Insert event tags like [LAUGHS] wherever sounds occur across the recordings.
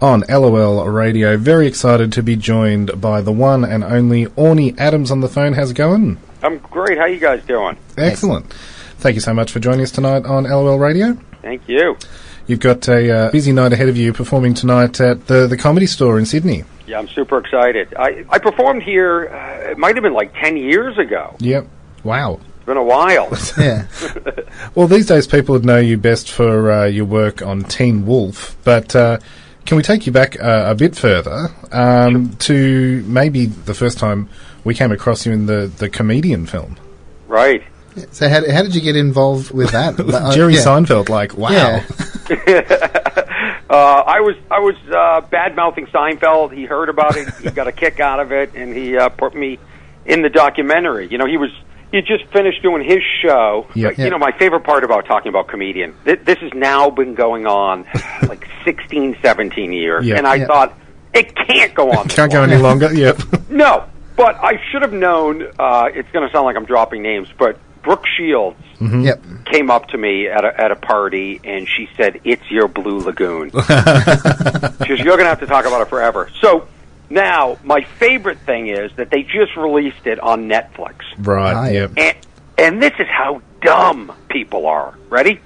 on LOL Radio. Very excited to be joined by the one and only Orny Adams on the phone. How's it going? I'm great. How you guys doing? Excellent. Thank you so much for joining us tonight on LOL Radio. Thank you. You've got a uh, busy night ahead of you performing tonight at the, the Comedy Store in Sydney. Yeah, I'm super excited. I, I performed here, uh, it might have been like 10 years ago. Yep. Wow. It's been a while. [LAUGHS] [LAUGHS] Yeah. Well, these days people would know you best for uh, your work on Teen Wolf, but uh, can we take you back uh, a bit further um, to maybe the first time we came across you in the, the comedian film? right. So how, how did you get involved with that? [LAUGHS] Uh, Jerry yeah. Seinfeld, like, wow. Yeah. [LAUGHS] Uh, I was I was uh, bad mouthing Seinfeld. He heard about it. He got a kick out of it, and he uh, put me in the documentary. You know, he was he had just finished doing his show. Yeah. But, You know, my favorite part about talking about comedian. Th- this has now been going on [LAUGHS] like 16, 17 years, Yeah. and I Yeah. thought it can't go on. this Can't go long. any longer. [LAUGHS] Yep. No, but I should have known. Uh, it's going to sound like I'm dropping names, but Brooke Shields Mm-hmm. Yep. came up to me at a, at a party and she said, "It's your Blue Lagoon." [LAUGHS] she goes, "You're going to have to talk about it forever." So now, my favorite thing is that they just released it on Netflix, right. Right. Yep. and and this is how dumb people are. Ready?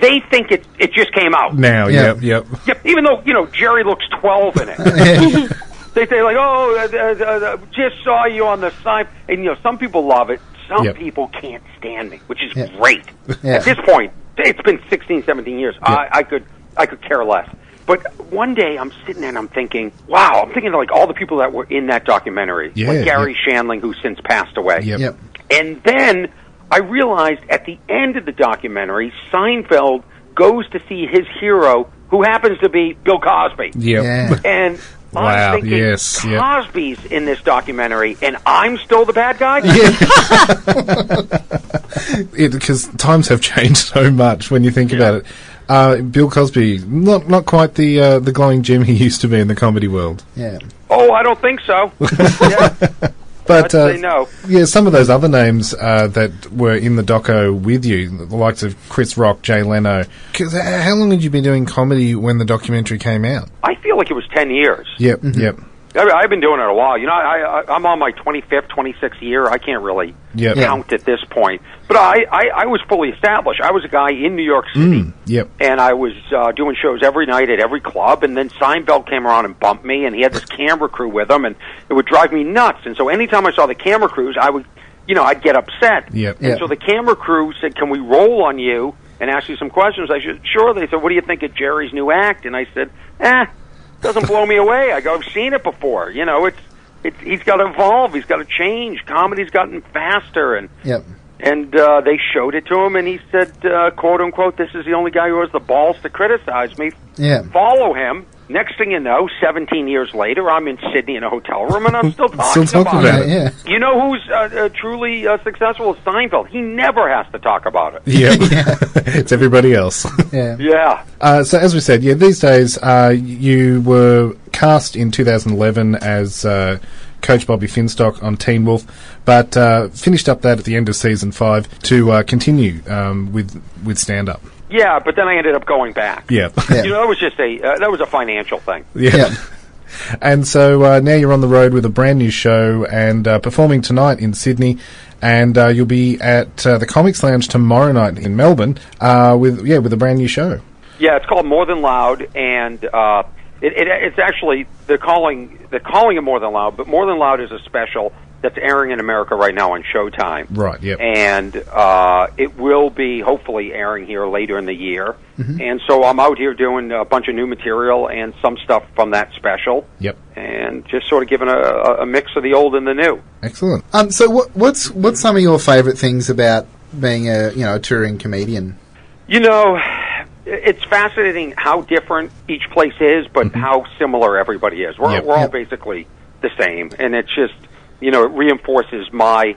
They think it it just came out. Now. Yeah. Yep. Yep. Yep, even though you know Jerry looks twelve in it. [LAUGHS] [LAUGHS] they say like, "Oh, uh, uh, uh, just saw you on the sign," and you know some people love it, some Yep. people can't stand me, which is Yeah. great. Yeah. At this point, it's been 16, 17 years. I, I could I could care less. But one day I'm sitting there and I'm thinking, wow, I'm thinking of like all the people that were in that documentary, Yeah, like Garry Shandling, who since passed away. Yep. Yep. And then I realized at the end of the documentary, Seinfeld goes to see his hero, who happens to be Bill Cosby. Yep. Yeah. [LAUGHS] And Wow, I'm thinking, yes, yep. Cosby's in this documentary, and I'm still the bad guy. Because [LAUGHS] times have changed so much when you think about it. Uh, Bill Cosby, not not quite the uh, the glowing gem he [LAUGHS] used to be in the comedy world. Yeah. Oh, I don't think so. [LAUGHS] yeah, But uh, no. yeah, some of those other names uh, that were in the doco with you, the likes of Chris Rock, Jay Leno. 'Cause, how long had you been doing comedy when the documentary came out? I feel like it was ten years. Yep, yep, I- I've been doing it a while. You know, I, I, I'm on my 25th, 26th year. I can't really Yep. count at this point. But I, I, I was fully established. I was a guy in New York City. Mm, yep. and I was uh, doing shows every night at every club. And then Seinfeld came around and bumped me, and he had this camera crew with him, and it would drive me nuts. And so anytime I saw the camera crews, I would, you know, I'd get upset. Yep. And Yeah. so the camera crew said, "Can we roll on you and ask you some questions?" I said, "Sure." They said, "What do you think of Jerry's new act?" And I said, "Eh, doesn't blow me away." I go, "I've seen it before. You know, it's." It's, he's got to evolve. He's got to change. Comedy's gotten faster, and Yep. and uh, they showed it to him, and he said, uh, "quote unquote, this is the only guy who has the balls to criticize me." Yeah. Follow him. Next thing you know, 17 years later, I'm in Sydney in a hotel room, and I'm still [LAUGHS] talking, Still talking about, about it. it. Yeah. You know who's uh, uh, truly uh, successful is Seinfeld. He never has to talk about it. Yep. [LAUGHS] [LAUGHS] it's everybody else. Yeah. Yeah. Uh, so as we said, yeah, these days uh, you were cast in 2011 as uh, Coach Bobby Finstock on Teen Wolf, but uh, finished up that at the end of season five to uh, continue um, with with stand up. Yeah, but then I ended up going back. Yeah, Yeah. You know, that was just a uh, that was a financial thing. yeah. Yeah. [LAUGHS] And so uh, now you're on the road with a brand new show and uh, performing tonight in Sydney, and uh, you'll be at uh, the Comics Lounge tomorrow night in Melbourne uh, with yeah with a brand new show. Yeah, it's called More Than Loud, and uh, it, it, it's actually they're calling they're calling it More Than Loud, but More Than Loud is a special that's airing in America right now on Showtime. Right. Yep. And uh, it will be hopefully airing here later in the year. Mm-hmm. And so I'm out here doing a bunch of new material and some stuff from that special, Yep. and just sort of giving a, a, a mix of the old and the new. Excellent. Um. So what, what's what's some of your favourite things about being a you know a touring comedian? You know, it's fascinating how different each place is, but how similar everybody is. We're, Yep. we're all Yep. basically the same, and it's just you know it reinforces my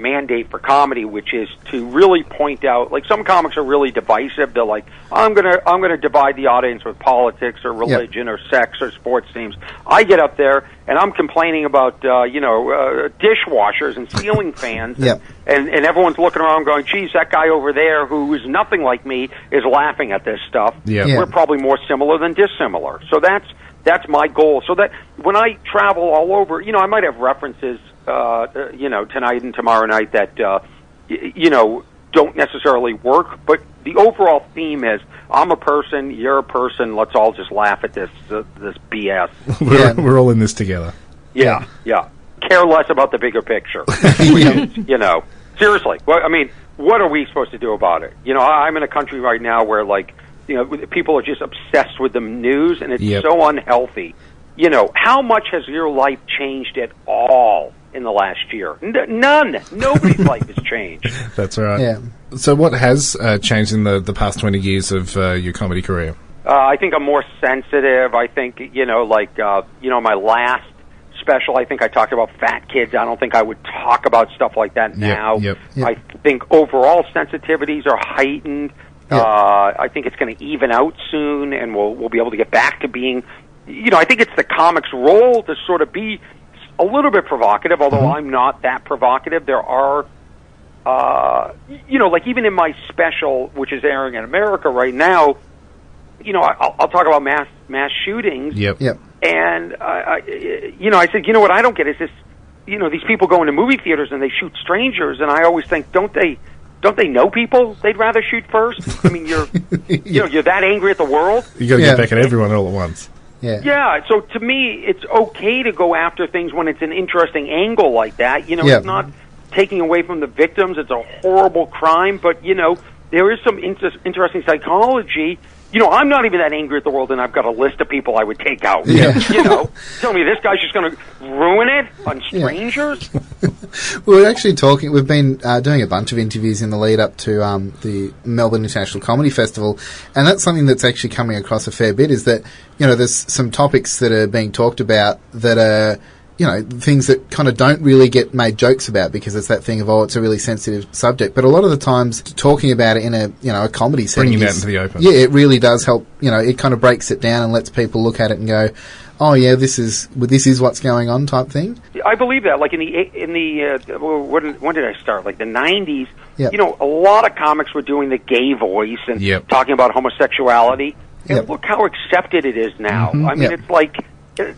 mandate for comedy, which is to really point out. Like some comics are really divisive. They're like, I'm gonna I'm gonna divide the audience with politics or religion or sex or sports teams. I get up there and I'm complaining about uh, you know uh, dishwashers and ceiling [LAUGHS] fans. Yep. And, and everyone's looking around going, geez, that guy over there who is nothing like me is laughing at this stuff. Yeah. Yeah. We're probably more similar than dissimilar. So that's that's my goal. So that when I travel all over, you know, I might have references, uh, uh, you know, tonight and tomorrow night that, uh, y- you know, don't necessarily work, but the overall theme is I'm a person, you're a person. Let's all just laugh at this uh, this BS. [LAUGHS] we're, Yeah. we're all in this together. Yeah, yeah. Care less about the bigger picture. [LAUGHS] Yeah. you know, seriously. Well, I mean, what are we supposed to do about it? You know, I- I'm in a country right now where, like, you know, people are just obsessed with the news, and it's Yep. so unhealthy. You know, how much has your life changed at all in the last year? N- none. Nobody's [LAUGHS] life has changed. That's right. Yeah. So, what has uh, changed in the, the past 20 years of uh, your comedy career? Uh, I think I'm more sensitive. I think you know, like uh, you know, my last special. I think I talked about fat kids. I don't think I would talk about stuff like that now. yep, yep. I think overall sensitivities are heightened. Yep. Uh, I think it's going to even out soon, and we'll we'll be able to get back to being. You know, I think it's the comics' role to sort of be a little bit provocative. Although I'm not that provocative, there are uh, you know, like even in my special, which is airing in America right now, you know, I- I'll, I'll talk about mass mass shootings. Yep. Yep. And I, I, you know, I said, you know what I don't get is this, you know, these people go into movie theaters and they shoot strangers, and I always think, don't they, don't they know people they'd rather shoot first? I mean, you're, [LAUGHS] you know, you're that angry at the world. You got to Yeah. get back at everyone all at once. Yeah. Yeah, so to me, it's okay to go after things when it's an interesting angle like that. You know, Yeah. it's not taking away from the victims. It's a horrible crime, but you know, there is some inter- interesting psychology. You know, I'm not even that angry at the world, and I've got a list of people I would take out. Yeah. [LAUGHS] You know, tell me this guy's just going to ruin it on strangers. We [LAUGHS] were actually talking. We've been uh, doing a bunch of interviews in the lead up to um, the Melbourne International Comedy Festival, and that's something that's actually coming across a fair bit. Is that you know there's some topics that are being talked about that are you know things that kind of don't really get made jokes about because it's that thing of oh it's a really sensitive subject. But a lot of the times talking about it in a you know a comedy setting, Bringing it out into the open. Yeah, it really does help. You know, it kind of breaks it down and lets people look at it and go, oh yeah, this is well, this is what's going on type thing. I believe that. Like in the in the uh, when when did I start? Like the '90s. Yep. You know, a lot of comics were doing the gay voice and Yep. talking about homosexuality. And Yep. look how accepted it is now. Mhm. I mean, Yep. it's like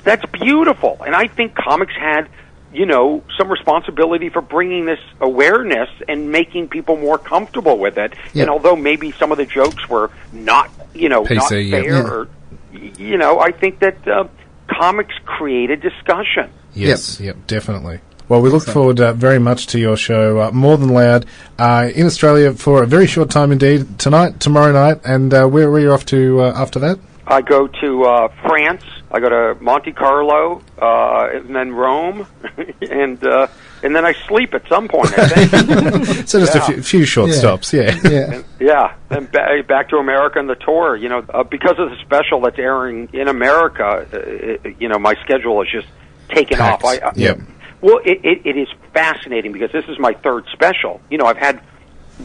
that's beautiful. And I think comics had, you know, some responsibility for bringing this awareness and making people more comfortable with it. Yep. And although maybe some of the jokes were not, you know, not fair, yep. Yeah. or you know, I think that uh, comics created discussion. Yes, yep, definitely. Well, we look forward uh, very much to your show, uh, More Than Loud, uh, in Australia for a very short time indeed, tonight, tomorrow night, and uh, where were you off to uh, after that? I go to uh, France. I go to Monte Carlo, uh, and then Rome, [LAUGHS] and uh, and then I sleep at some point. I think. [LAUGHS] So just Yeah. a few, few short Yeah. stops, yeah. Yeah. [LAUGHS] yeah, and ba- back to America and the tour. You know, uh, because of the special that's airing in America, uh, it, you know, my schedule is just taken Packed. off. I, I, Yep. Well, it, it, it is fascinating because this is my third special. You know, I've had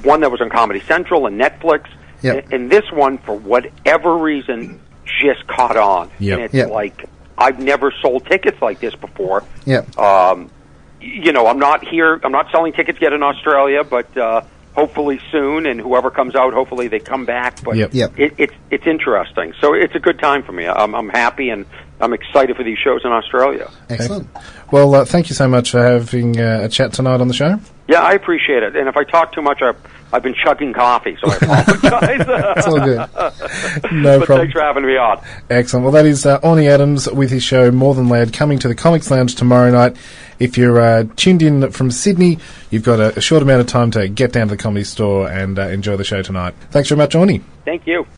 one that was on Comedy Central and Netflix, Yep. and, and this one, for whatever reason, just caught on. Yep. And it's Yep. like I've never sold tickets like this before. Yeah. Um, you know, I'm not here. I'm not selling tickets yet in Australia, but uh, hopefully soon. And whoever comes out, hopefully they come back. But Yep. Yep. It, it's it's interesting. So it's a good time for me. I'm, I'm happy and I'm excited for these shows in Australia. Excellent. Well, uh, thank you so much for having uh, a chat tonight on the show. Yeah, I appreciate it. And if I talk too much, I, I've been chugging coffee, so I [LAUGHS] apologize. It's all good. No but problem. thanks for having me on. Excellent. Well, that is uh, Orny Adams with his show More Than Loud coming to the Comics Lounge tomorrow night. If you're uh, tuned in from Sydney, you've got a, a short amount of time to get down to the comedy store and uh, enjoy the show tonight. Thanks very much, Orny. Thank you.